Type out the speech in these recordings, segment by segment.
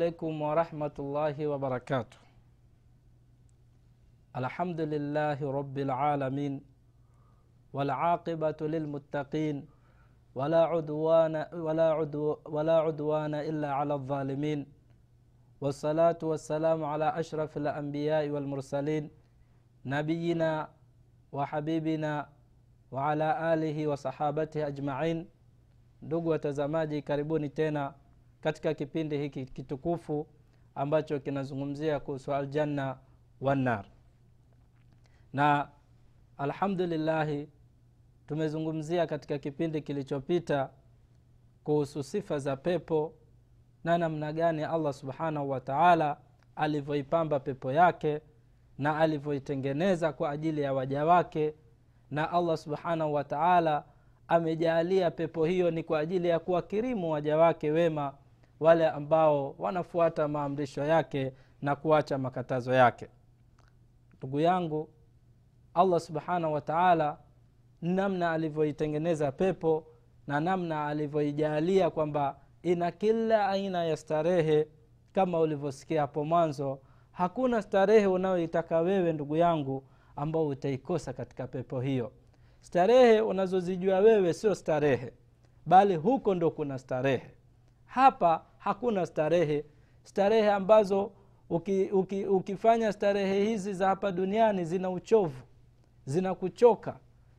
عليكم ورحمة الله وبركاته. الحمد لله رب العالمين والعاقبة للمتقين ولا عدوان ولا, عدو ولا عدوان إلا على الظالمين. والصلاة والسلام على أشرف الأنبياء والمرسلين نبينا وحبيبنا وعلى آله وصحابته أجمعين. ndugu watazamaji karibuni tena katika kipindi hiki kitukufu ambacho kinazungumzia kuhusu aljanna wannar na alhamdulillahi tumezungumzia katika kipindi kilichopita kuhusu sifa za pepo na namna gani allah subhanahu wa taala alivyoipamba pepo yake na alivyoitengeneza kwa ajili ya waja wake na allah subhanahu wa taala amejaalia pepo hiyo ni kwa ajili ya kuwakirimu waja wake wema wale ambao wanafuata maamrisho yake na kuacha makatazo yake. Ndugu yangu allah subhanahu wataala namna alivyoitengeneza pepo na namna alivyoijaalia kwamba ina kila aina ya starehe kama ulivyosikia hapo mwanzo hakuna starehe unayoitaka wewe ndugu yangu ambao utaikosa katika pepo hiyo. Starehe unazozijua wewe sio starehe bali huko ndo kuna starehe. Hapa hakuna starehe. Starehe ambazo uki, uki, ukifanya starehe hizi za hapa duniani zina uchovu zina kuchoka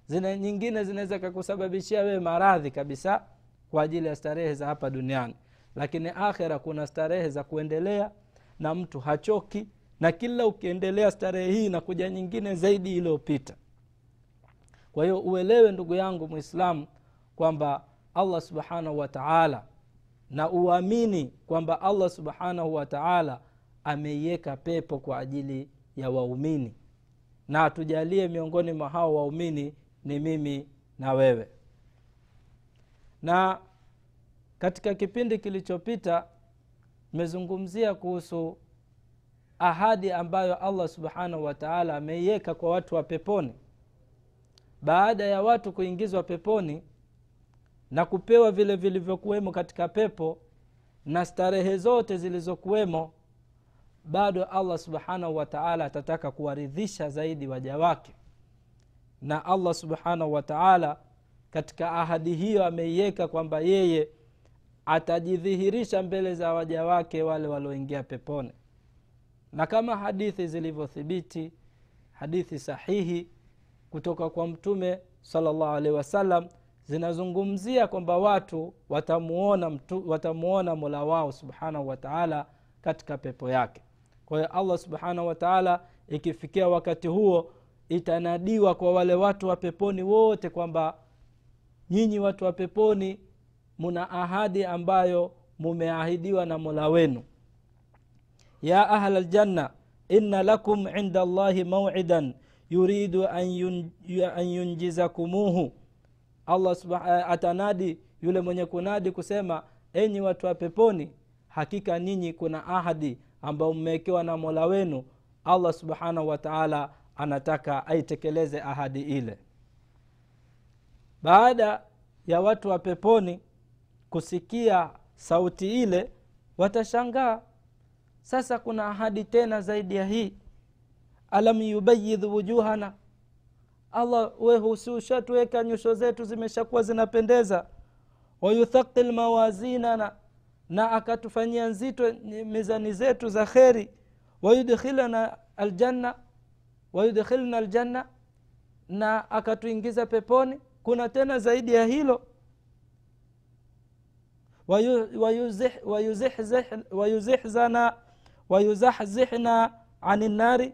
zina nyingine zinaweza kakusababishia wewe maradhi kabisa kwa ajili ya starehe za hapa duniani. Lakini akhira kuna starehe za kuendelea na mtu hachoki na kila ukiendelea starehe hii inakuja nyingine zaidi iliyopita. Kwa hiyo uelewe ndugu yangu mwislamu kwamba allah subhanahu wa taala na uamini kwamba allah subhanahu wa taala ameiweka pepo kwa ajili ya waumini. Na atujalie miongoni mwa hao waumini ni mimi na wewe. Na katika kipindi kilichopita tumezungumzia kuhusu ahadi ambayo allah subhanahu wa taala ameiweka kwa watu wa peponi. Baada ya watu kuingizwa peponi na kupewa vile vilivyokuwemo katika pepo na starehe zote zilizokuwemo bado allah subhanahu wataala atataka kuwaridhisha zaidi waja wake. Na allah subhanahu wataala katika ahadi hiyo ameiweka kwamba yeye atajidhihirisha mbele za waja wake wale walioingia peponi. Na kama hadithi zilivyothibiti hadithi sahihi kutoka kwa mtume salllahu alehi wasallam zinazungumzia kwamba watu watamuona, mtu, watamuona mola wao subhanahu wataala katika pepo yake. Kwa hiyo allah subhanahu wataala ikifikia wakati huo itanadiwa kwa wale watu wa peponi wote kwamba nyinyi watu wa peponi muna ahadi ambayo mumeahidiwa na mola wenu. Ya ahla ljanna inna lakum inda allahi mauidan yuridu an yunjizakumuhu allah atanadi yule mwenye kunadi kusema enyi watu wa peponi hakika ninyi kuna ahadi ambayo mmewekewa na mola wenu. Allah subhanahu wataala anataka aitekeleze ahadi ile. Baada ya watu wa peponi kusikia sauti ile watashangaa sasa kuna ahadi tena zaidi ya hii? Alam yubayidh wujuhana allah wehusi ushatuweka nyusho zetu zimeshakuwa zinapendeza. Wayuthaqil mawazinana na akatufanyia nzito mizani zetu za kheri. Wayudkhilana aljanna wayudkhilna aljanna na akatuingiza peponi. Kuna tena zaidi ya hilo. Wayuzihzana wayuzahzihna ani nnari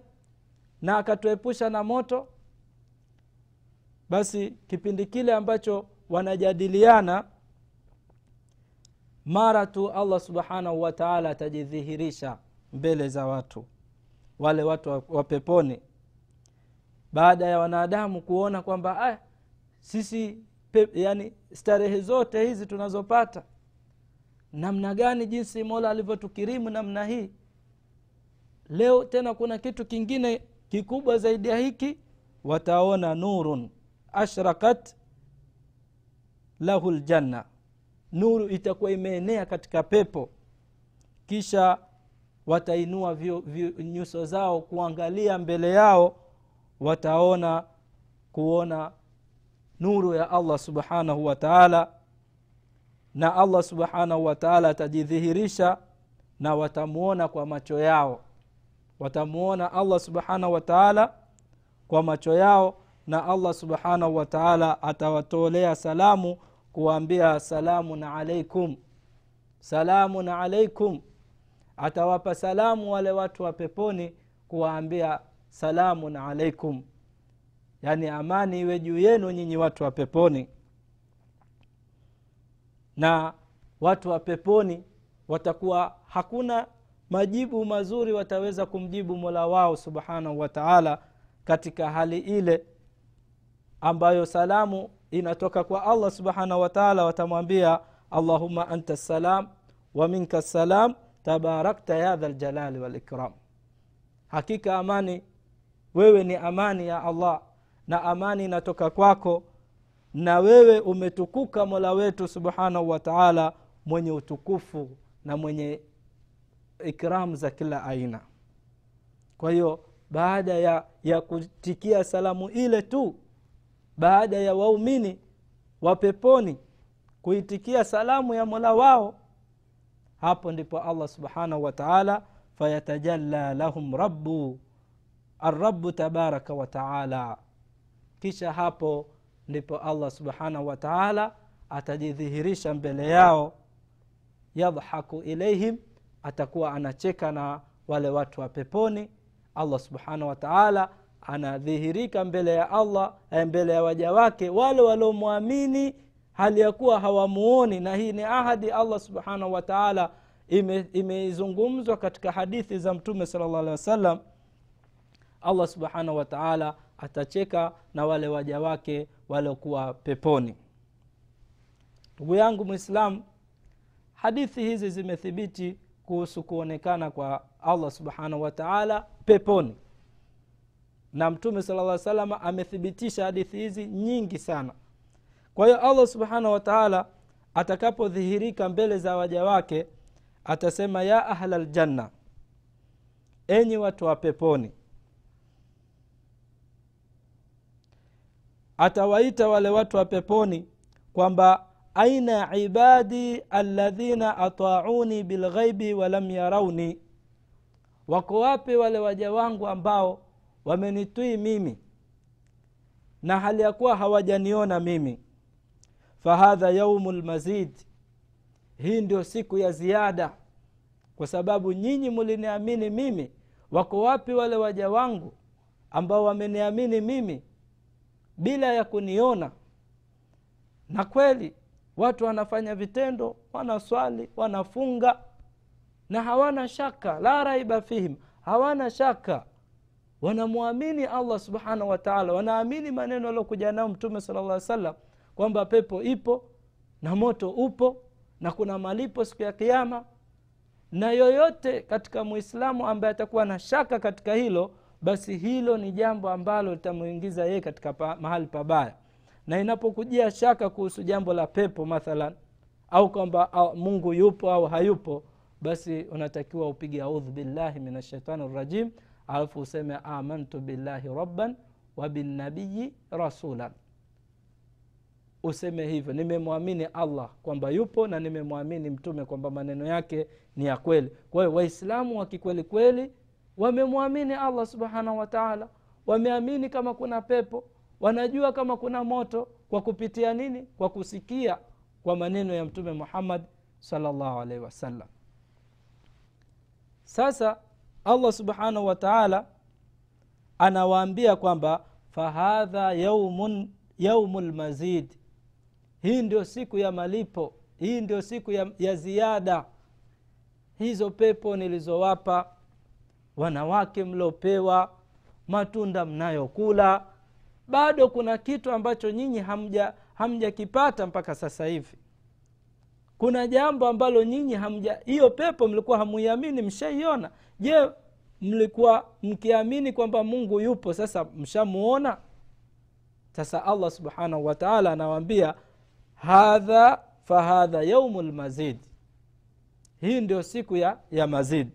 na akatuepusha na moto basi kipindi kile ambacho wanajadiliana mara tu allah subhanahu wataala atajidhihirisha mbele za watu wale watu wa peponi. Baada ya wanadamu kuona kwamba ah, sisi pe, yani starehe zote hizi tunazopata namna gani jinsi mola alivyotukirimu namna hii leo tena kuna kitu kingine kikubwa zaidi ya hiki wataona nurun ashrakat lahu ljanna nuru itakuwa imeenea katika pepo. Kisha watainua vio, vio, nyuso zao kuangalia mbele yao. Wataona kuona nuru ya allah subhanahu wa taala. Na allah subhanahu wa taala atajidhihirisha na watamwona kwa macho yao. Watamwona allah subhanahu wa taala kwa macho yao na allah subhanahu wa taala atawatolea salamu kuwaambia salamun alaikum salamun alaikum atawapa salamu wale watu wa peponi kuwaambia salamun alaikum yaani amani iwe juu yenu nyinyi watu wa peponi. Na watu wa peponi watakuwa hakuna majibu mazuri wataweza kumjibu mola wao subhanahu wa taala katika hali ile ambayo salamu inatoka kwa allah subhanahu wataala watamwambia allahuma anta salam wa minka salam tabarakta ya dha ljalali walikram hakika amani wewe ni amani ya allah na amani inatoka kwako na wewe umetukuka mola wetu subhanahu wa taala mwenye utukufu na mwenye ikram za kila aina. Kwa hiyo baada ya, ya kutikia salamu ile tu baada ya waumini wa peponi kuitikia salamu ya mola wao hapo ndipo allah subhanahu wa taala fayatajalla lahum rabu arabu tabaraka wa taala. Kisha hapo ndipo allah subhanahu wa taala atajidhihirisha mbele yao yadhaku ilaihim atakuwa anacheka na wale watu wa peponi. Allah subhanahu wa taala anadhihirika mbele ya allah mbele ya waja wake wale waliomwamini hali ya kuwa hawamuoni. Na hii ni ahadi allah subhanahu wa taala imeizungumzwa ime katika hadithi za mtume sala llah alehi wasallam. Allah subhanahu wa taala atacheka na wale waja wake waliokuwa peponi. Ndugu yangu mwislamu hadithi hizi zimethibiti kuhusu kuonekana kwa allah subhanahu wa taala peponi na mtume sala salama amethibitisha hadithi hizi nyingi sana. Kwa hiyo allah subhanahu wa taala atakapodhihirika mbele za waja wake atasema ya ahla ljanna enyi watu wa peponi. Atawaita wale watu wa peponi kwamba aina ibadi aladhina atauni bilghaibi walam yarauni wako wapi wale waja wangu ambao wamenitwii mimi. Na hali ya kuwa hawajaniona mimi. Fahadha yaumu lmazid hii ndio siku ya ziada. Kwa sababu nyinyi muliniamini mimi wako wapi wale waja wangu ambao wameniamini mimi bila ya kuniona? Na kweli watu wanafanya vitendo wanaswali wanafunga na hawana shaka la raiba fihim hawana shaka wanamwamini allah subhanahu wataala wanaamini maneno aliokuja nao mtume sala llah salam kwamba pepo ipo na moto upo na kuna malipo siku ya kiama na yoyote katika mwislamu ambaye atakuwa na shaka katika hilo basi hilo ni jambo ambalo litamwingiza yeye katika pa, mahali pabaya. Na inapokujia shaka kuhusu jambo la pepo mathalan au kwamba mungu yupo au hayupo basi unatakiwa upige audhu billahi min ashaitani rajim alafu useme amantu billahi rabban wa binnabiyi rasulan. Useme hivyo nimemwamini allah kwamba yupo na nimemwamini mtume kwamba maneno yake ni ya kweli. Kwa hiyo waislamu wa kweli wamemwamini allah subhanahu wataala wameamini kama kuna pepo wanajua kama kuna moto kwa kupitia nini? Kwa kusikia kwa maneno ya mtume muhammad salllahu alaihi wasallam. Sasa allah subhanahu wa taala anawaambia kwamba fahadha yaumun yaumu lmazid hii ndio siku ya malipo hii ndio siku ya, ya ziada. Hizo pepo nilizowapa wanawake mliopewa matunda mnayokula bado kuna kitu ambacho nyinyi hamja hamjakipata mpaka sasa hivi kuna jambo ambalo nyinyi hamja hiyo pepo mlikuwa hamuiamini mshaiona? Je mlikuwa mkiamini kwamba mungu yupo? Sasa mshamuona? Sasa allah subhanahu wataala anawaambia hadha fahadha yaumu lmazid hii ndio siku ya, ya mazidi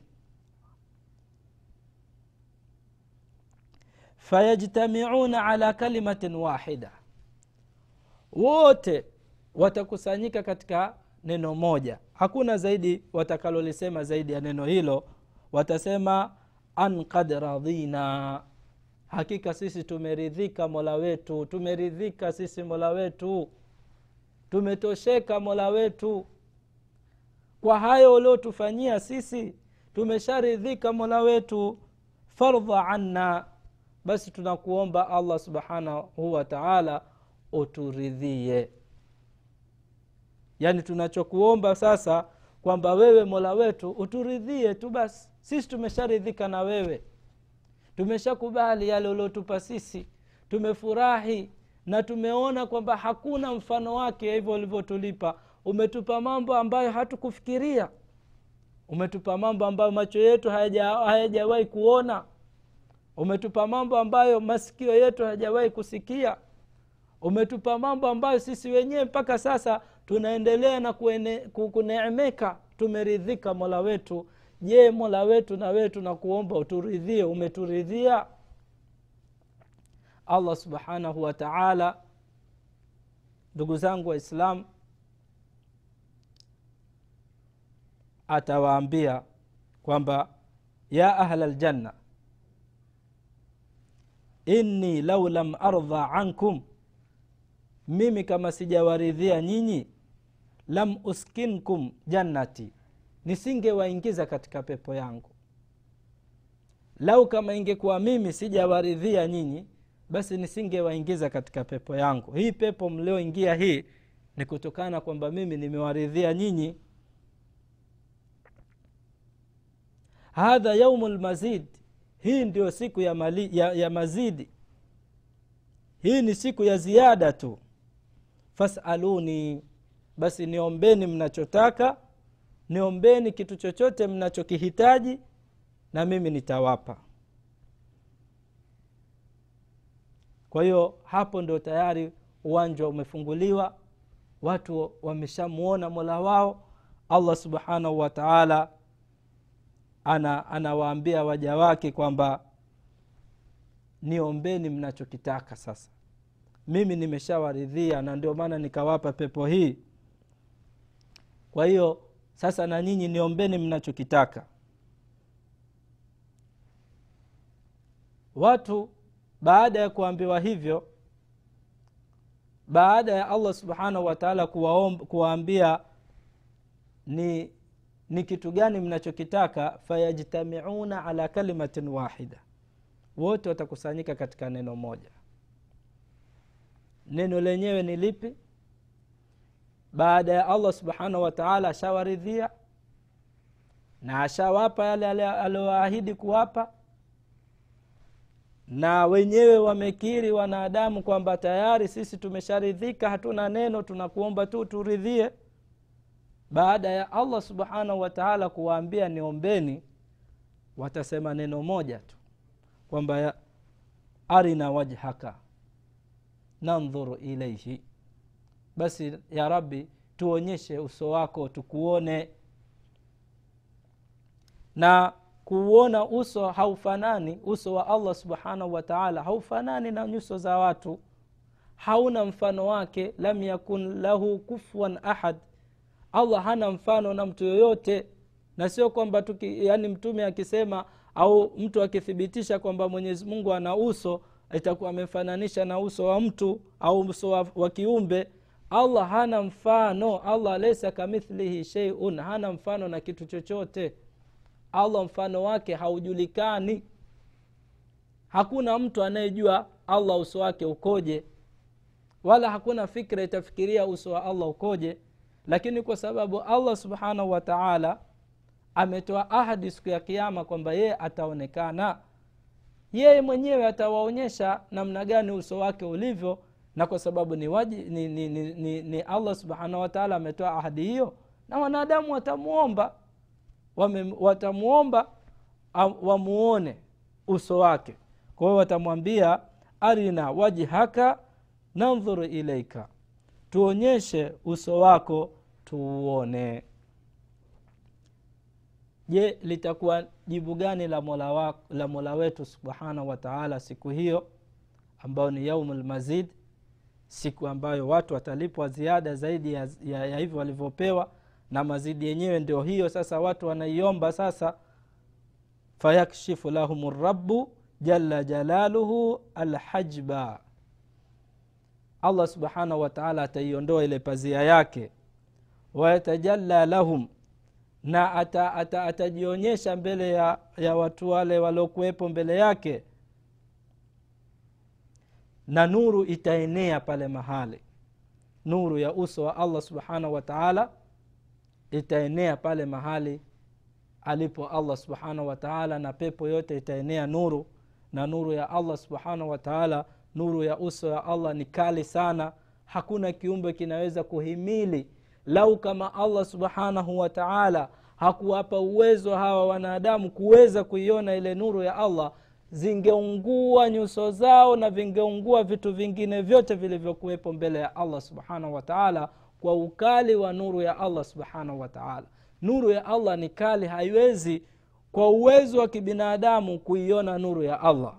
fayajtamiuna ala kalimatin wahida. Wote watakusanyika katika neno moja. Hakuna zaidi watakalolisema zaidi ya neno hilo. Watasema an kad radhina. Hakika sisi tumeridhika mola wetu. Tumeridhika sisi mola wetu. Tumetosheka mola wetu. Kwa hayo uliotufanyia sisi tumesharidhika mola wetu. Fardha anna. Basi tunakuomba allah subhanahu wa taala uturidhie yaani tunachokuomba sasa kwamba wewe mola wetu uturidhie tu basi. Sisi tumesharidhika na wewe. Tumeshakubali yale uliotupa sisi. Tumefurahi na tumeona kwamba hakuna mfano wake hivyo ulivyotulipa. Umetupa mambo ambayo hatukufikiria. Umetupa mambo ambayo macho yetu hayajawahi kuona. Umetupa mambo ambayo masikio yetu hayajawahi kusikia. Umetupa mambo ambayo sisi wenyewe mpaka sasa tunaendelea na kuneemeka tumeridhika mola wetu. Je mola wetu na wewe tunakuomba uturidhie umeturidhia? Allah subhanahu wa taala ndugu zangu waislam atawaambia kwamba ya ahla ljanna inni lau lam ardha ankum mimi kama sijawaridhia nyinyi lam uskinkum jannati nisingewaingiza katika pepo yangu. Lau kama ingekuwa mimi sijawaridhia nyinyi basi nisingewaingiza katika pepo yangu. Hii pepo mlioingia hii ni kutokana kwamba mimi nimewaridhia nyinyi. Hadha yaumu lmazid hii ndio siku ya, mali, ya, ya mazidi. Hii ni siku ya ziada tu fasaluni. Basi niombeni mnachotaka niombeni kitu chochote mnachokihitaji na mimi nitawapa. Kwa hiyo hapo ndio tayari uwanja umefunguliwa watu wameshamwona mola wao allah subhanahu wa taala ana anawaambia waja wake kwamba niombeni mnachokitaka sasa mimi nimeshawaridhia na ndio maana nikawapa pepo hii. Kwa hiyo sasa na nyinyi niombeni mnachokitaka. Watu baada ya kuambiwa hivyo baada ya allah subhanahu wataala kuwaambia ni ni kitu gani mnachokitaka fayajtamiuna ala kalimatin wahida. Wote watakusanyika katika neno moja neno lenyewe ni lipi? Baada ya allah subhanahu wataala ashawaridhia na ashawapa yale aliyoahidi kuwapa na wenyewe wamekiri wanadamu kwamba tayari sisi tumesharidhika hatuna neno tunakuomba tu turidhie. Baada ya allah subhanahu wataala kuwaambia niombeni watasema neno moja tu kwamba arina wajhaka nandhuru ilaihi basi ya rabbi tuonyeshe uso wako tukuone. Na kuuona uso haufanani uso wa allah subhanahu wataala haufanani na nyuso za watu. Hauna mfano wake lam yakun lahu kufwan ahad. Allah hana mfano na mtu yoyote. Na sio kwamba yani mtume akisema au mtu akithibitisha kwamba mwenyezi mungu ana uso itakuwa amefananisha na uso wa mtu au uso wa, wa kiumbe. Allah hana mfano allah laisa kamithlihi sheiun hana mfano na kitu chochote. Allah mfano wake haujulikani. Hakuna mtu anayejua allah uso wake ukoje wala hakuna fikra itafikiria uso wa allah ukoje. Lakini kwa sababu allah subhanahu wa taala ametoa ahadi siku ya kiama kwamba yeye ataonekana yeye mwenyewe atawaonyesha namna gani uso wake ulivyo na kwa sababu ni, waji, ni, ni, ni, ni, ni allah subhanahu wataala ametoa ahadi hiyo na wanadamu watamuomba watamwomba wamuone uso wake. Kwa hiyo watamwambia arina wajhaka nandhuru ilaika tuonyeshe uso wako tuuone je litakuwa jibu gani la mola, wa, la mola wetu subhanahu wataala siku hiyo ambayo ni yaumu lmazid siku ambayo watu watalipwa ziada zaidi ya, ya, ya hivyo walivyopewa na mazidi yenyewe ndio hiyo sasa watu wanaiomba sasa. Fayakshifu lahum rabu jala jalaluhu alhajba. Allah subhanahu wataala ataiondoa ile pazia yake. Wayatajalla lahum na atajionyesha ata, ata mbele ya, ya watu wale waliokuwepo mbele yake. Na nuru itaenea pale mahali. Nuru ya uso wa allah subhanahu wataala itaenea pale mahali alipo allah subhanahu wataala na pepo yote itaenea nuru. Na nuru ya allah subhanahu wataala nuru ya uso ya allah ni kali sana. Hakuna kiumbe kinaweza kuhimili lau kama allah subhanahu wataala hakuwapa uwezo hawa wanadamu kuweza kuiona ile nuru ya allah zingeungua nyuso zao na vingeungua vitu vingine vyote vilivyokuwepo mbele ya allah subhanahu wataala kwa ukali wa nuru ya allah subhanahu wataala nuru ya allah ni kali haiwezi kwa uwezo wa kibinadamu kuiona nuru ya allah.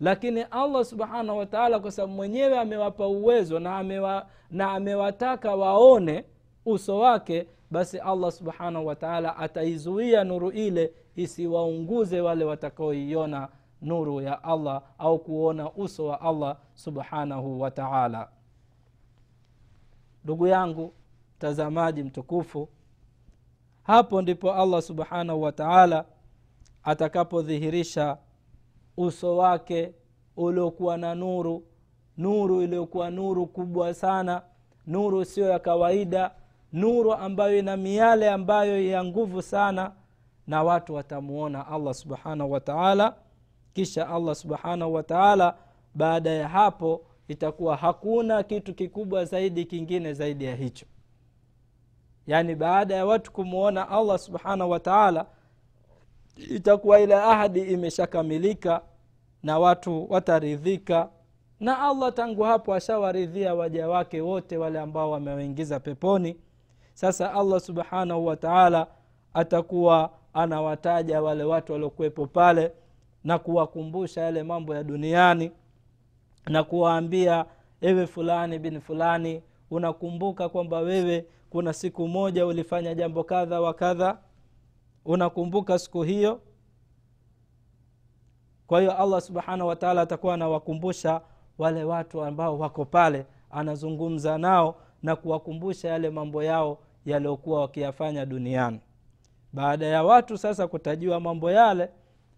Lakini allah subhanahu wataala kwa sababu mwenyewe amewapa uwezo na, amewa, na amewataka waone uso wake basi allah subhanahu wataala ataizuia nuru ile isiwaunguze wale watakaoiona nuru ya allah au kuona uso wa allah subhanahu wataala ndugu yangu mtazamaji mtukufu hapo ndipo allah subhanahu wataala atakapodhihirisha uso wake uliokuwa na nuru nuru iliyokuwa nuru kubwa sana nuru sio ya kawaida nuru ambayo ina miale ambayo ya nguvu sana na watu watamuona allah subhanahu wataala kisha allah subhanahu wataala baada ya hapo itakuwa hakuna kitu kikubwa zaidi kingine zaidi ya hicho. Yaani baada ya watu kumwona allah subhanahu wataala itakuwa ile ahadi imeshakamilika na watu wataridhika. Na allah tangu hapo ashawaridhia waja wake wote wale ambao wamewaingiza peponi sasa allah subhanahu wataala atakuwa anawataja wale watu waliokuwepo pale na kuwakumbusha yale mambo ya duniani na kuwaambia ewe fulani bin fulani unakumbuka kwamba wewe kuna siku moja ulifanya jambo kadha wa kadha? Unakumbuka siku hiyo? Kwa hiyo allah subhanahu wataala atakuwa anawakumbusha wale watu ambao wako pale anazungumza nao na kuwakumbusha yale mambo yao yaliyokuwa wakiyafanya duniani. Baada ya watu sasa kutajiwa mambo yale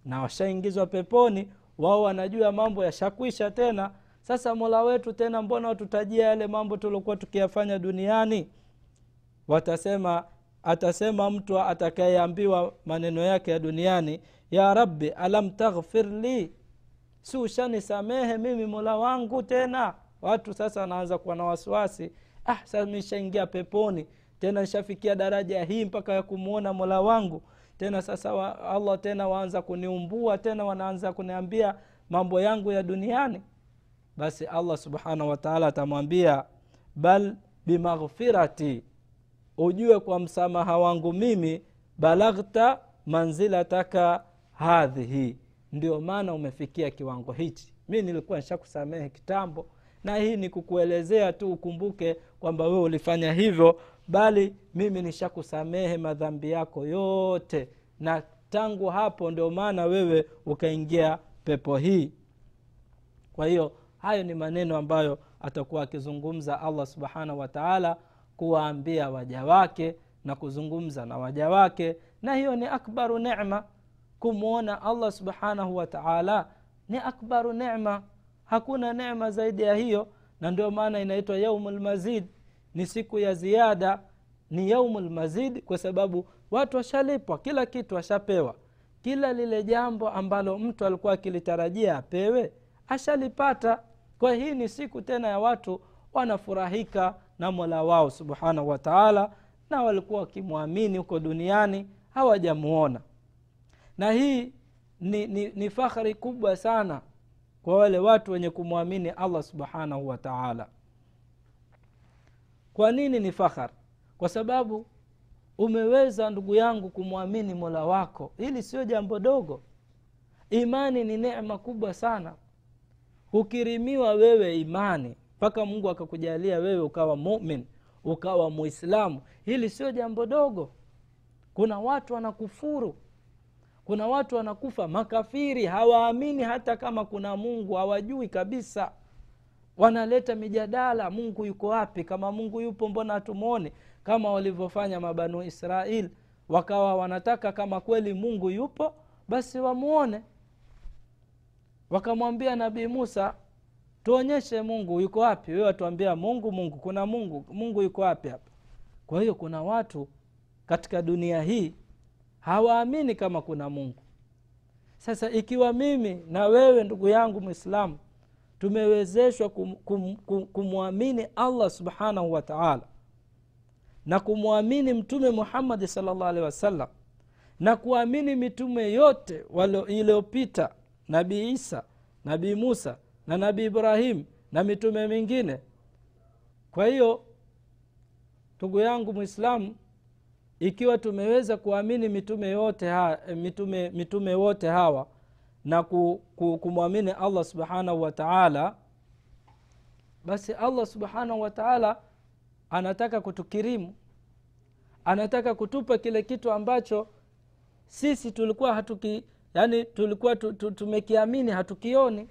na washaingizwa peponi wao wanajua mambo yashakwisha tena. Sasa mola wetu tena mbona watutajia yale mambo tuliokuwa tukiyafanya duniani? Watasema atasema mtu atakayeambiwa maneno yake ya duniani ya rabbi alam taghfir li? Si ushanisamehe mimi mola wangu tena? Watu sasa wanaanza kuwa na wasiwasi. Ah sasa mishaingia peponi tena nishafikia daraja hii mpaka ya kumwona mola wangu. Tena sasa wa, allah tena waanza kuniumbua tena wanaanza kuniambia mambo yangu ya duniani. Basi allah subhanahu wataala atamwambia bal bimaghfirati ujue kwa msamaha wangu mimi balaghta manzilataka hadhihi. Ndio maana umefikia kiwango hichi. Mi nilikuwa nishakusamehe kitambo na hii ni kukuelezea tu ukumbuke kwamba wewe ulifanya hivyo bali mimi nishakusamehe madhambi yako yote. Na tangu hapo ndio maana wewe ukaingia pepo hii. Kwa hiyo hayo ni maneno ambayo atakuwa akizungumza allah subhanahu wataala kuwaambia waja wake na kuzungumza na waja wake. Na hiyo ni akbaru nema kumwona allah subhanahu wataala ni akbaru nema. Hakuna nema zaidi ya hiyo na ndio maana inaitwa yaumu lmazid ni siku ya ziada ni yaumu lmazid kwa sababu watu washalipwa kila kitu washapewa. Kila lile jambo ambalo mtu alikuwa akilitarajia apewe ashalipata. Kwa hii ni siku tena ya watu wanafurahika na mola wao subhanahu wataala na walikuwa wakimwamini huko duniani hawajamuona. Na hii ni, ni, ni fakhari kubwa sana kwa wale watu wenye kumwamini allah subhanahu wataala kwa nini ni fakhar? Kwa sababu umeweza ndugu yangu kumwamini mola wako. Hili sio jambo dogo. Imani ni neema kubwa sana. Hukirimiwa wewe imani mpaka mungu akakujalia wewe ukawa mumin ukawa muislamu hili sio jambo dogo. Kuna watu wanakufuru. Kuna watu wanakufa. Makafiri hawaamini hata kama kuna mungu hawajui kabisa wanaleta mijadala mungu yuko wapi? Kama mungu yupo mbona hatumwoni kama walivyofanya mabanu israel wakawa wanataka kama kweli mungu yupo basi wamuone. Wakamwambia nabii musa tuonyeshe mungu yuko wapi? Wewe watuambia mungu mungu kuna mungu mungu yuko wapi hapa? Kwa hiyo kuna watu katika dunia hii hawaamini kama kuna mungu. Sasa ikiwa mimi na wewe ndugu yangu mwislamu tumewezeshwa kum, kum, kum, kumwamini allah subhanahu wa taala. Na kumwamini mtume muhammadi salllah alehi wasallam. Na kuamini mitume yote iliyopita nabii isa nabii musa na nabii ibrahim na mitume mingine. Kwa hiyo ndugu yangu mwislamu ikiwa tumeweza kuamini mitume yote ha, mitume, mitume wote hawa na ku, ku, kumwamini allah subhanahu wa taala basi allah subhanahu wa taala anataka kutukirimu. Anataka kutupa kile kitu ambacho sisi tulikuwa hatuki yani tulikuwa tu, tu, tumekiamini hatukioni.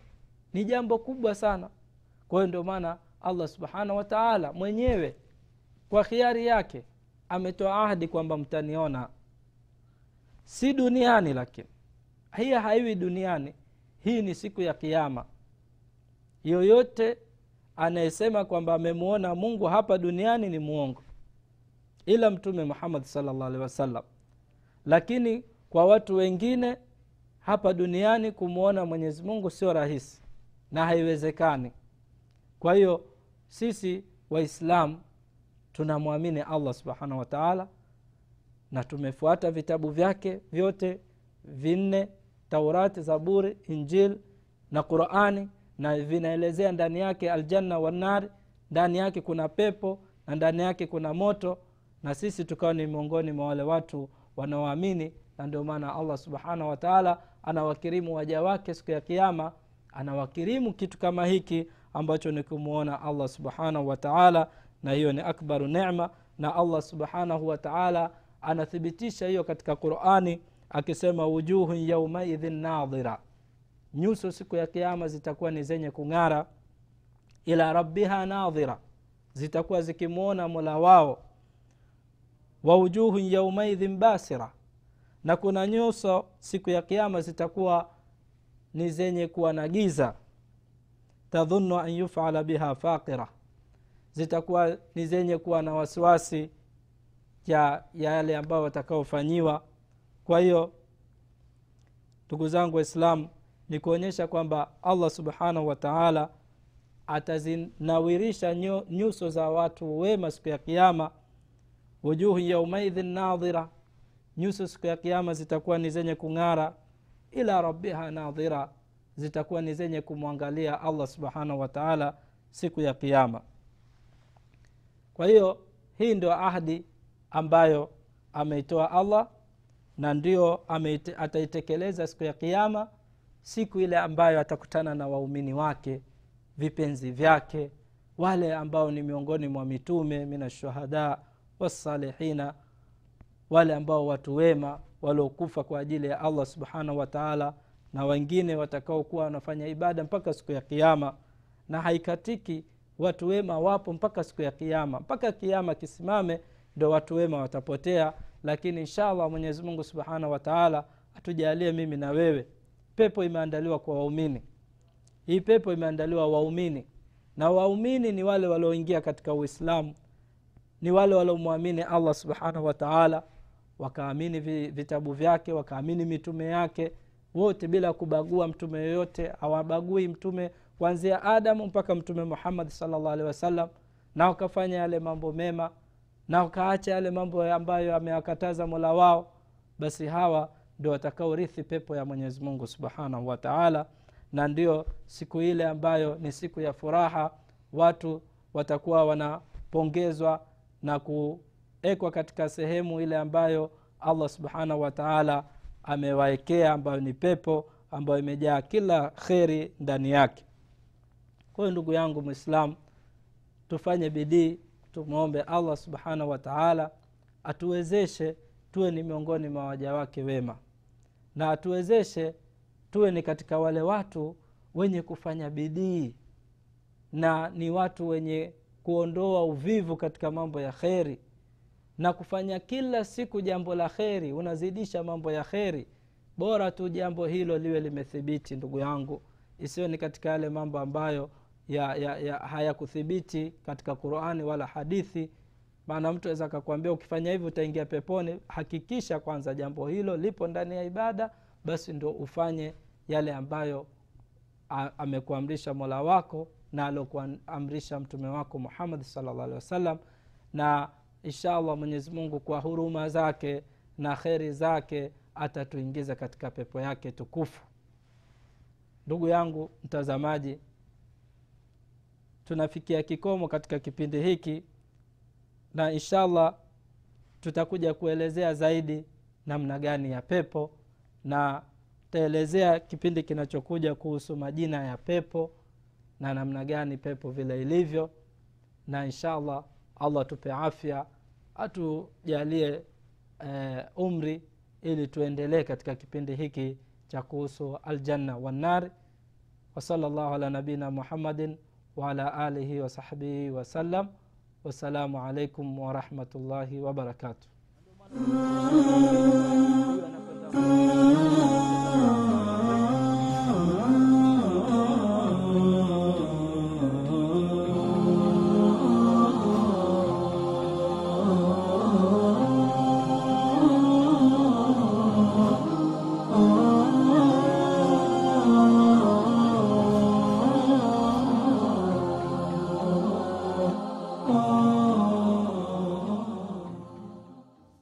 Ni jambo kubwa sana. Kwa hiyo ndio maana allah subhanahu wa taala mwenyewe kwa khiari yake ametoa ahdi kwamba mtaniona. Si duniani lakini hii haiwi duniani. Hii ni siku ya kiama yoyote anayesema kwamba amemwona mungu hapa duniani ni mwongo. Ila mtume muhammad salllah alehi wasallam. Lakini kwa watu wengine hapa duniani kumwona mwenyezi mungu sio rahisi. Na haiwezekani. Kwa hiyo sisi waislamu tunamwamini allah subhanahu wa taala na tumefuata vitabu vyake vyote vinne taurati zaburi injil na qurani na vinaelezea ndani yake aljanna wanari ndani yake kuna pepo na ndani yake kuna moto na sisi tukawa ni miongoni mwa wale watu wanaoamini na ndio maana allah subhanahu wataala anawakirimu waja wake siku ya kiama anawakirimu kitu kama hiki ambacho ni kumwona allah subhanahu wataala na hiyo ni akbaru nema na allah subhanahu wataala anathibitisha hiyo katika qurani akisema wujuhun yaumaidhin nadhira. Nyuso siku ya kiama zitakuwa ni zenye kung'ara ila rabbiha nadhira zitakuwa zikimwona mola wao. Wa wujuhun yaumaidhin basira na kuna nyuso siku ya kiama zitakuwa ni zenye kuwa na giza. Tadhunu an yufala biha faqira zitakuwa ni zenye kuwa na wasiwasi ya yale ambayo watakaofanyiwa kwa hiyo ndugu zangu waislamu ni kuonyesha kwamba allah subhanahu wa taala atazinawirisha nyuso za watu wema siku ya kiama wujuhu yaumaidhin nadhira nyuso siku ya kiama zitakuwa ni zenye kung'ara ila rabbiha nadhira zitakuwa ni zenye kumwangalia allah subhanahu wa taala siku ya kiama kwa hiyo hii ndio ahadi ambayo ameitoa allah na ndio ataitekeleza siku ya kiama siku ile ambayo atakutana na waumini wake vipenzi vyake wale ambao ni miongoni mwa mitume minashuhada wassalihina wale ambao watu wema waliokufa kwa ajili ya allah subhanahu wataala na wengine watakaokuwa wanafanya ibada mpaka siku ya kiama na haikatiki watu wema wapo mpaka siku ya kiama mpaka kiama kisimame ndo watu wema watapotea lakini inshallah mwenyezi mungu subhanahu wataala atujalie mimi na wewe. Pepo imeandaliwa kwa waumini. Hii pepo imeandaliwa waumini. Na waumini ni wale walioingia katika uislamu. Ni wale waliomwamini allah subhanahu wataala wakaamini vitabu vyake wakaamini mitume yake. Wote bila kubagua mtume yoyote. Hawabagui mtume kuanzia adamu mpaka mtume muhammadi salllah alehi wasallam. Na wakafanya yale mambo mema na wakaacha yale mambo ambayo amewakataza mola wao basi hawa ndio watakaorithi pepo ya mwenyezi mungu subhanahu wa taala na ndio siku ile ambayo ni siku ya furaha watu watakuwa wanapongezwa na kuekwa katika sehemu ile ambayo allah subhanahu wataala amewaekea ambayo ni pepo ambayo imejaa kila kheri ndani yake. Kwa hiyo ndugu yangu mwislamu tufanye bidii tumwombe allah subhanahu wataala atuwezeshe tuwe ni miongoni mwa waja wake wema. Na atuwezeshe tuwe ni katika wale watu wenye kufanya bidii na ni watu wenye kuondoa uvivu katika mambo ya kheri. Na kufanya kila siku jambo la kheri unazidisha mambo ya kheri bora tu jambo hilo liwe limethibiti ndugu yangu. Isiyo ni katika yale mambo ambayo ya, ya, ya hayakuthibiti katika qurani wala hadithi. Maana mtu aweza akakwambia ukifanya hivi utaingia peponi hakikisha kwanza jambo hilo lipo ndani ya ibada basi ndo ufanye yale ambayo amekuamrisha mola wako na alokuamrisha mtume wako muhamadi salllah wasallam. Na insha allah mwenyezimungu kwa huruma zake na kheri zake atatuingiza katika pepo yake tukufu. Ndugu yangu mtazamaji tunafikia kikomo katika kipindi hiki na inshallah tutakuja kuelezea zaidi namna gani ya pepo na tutaelezea kipindi kinachokuja kuhusu majina ya pepo na namna gani pepo vile ilivyo na inshallah allah tupe afya atujalie e, umri ili tuendelee katika kipindi hiki cha kuhusu aljanna wannari wasala llahu ala nabiina muhammadin وعلى آله وصحبه وسلم. والسلام عليكم ورحمة الله وبركاته.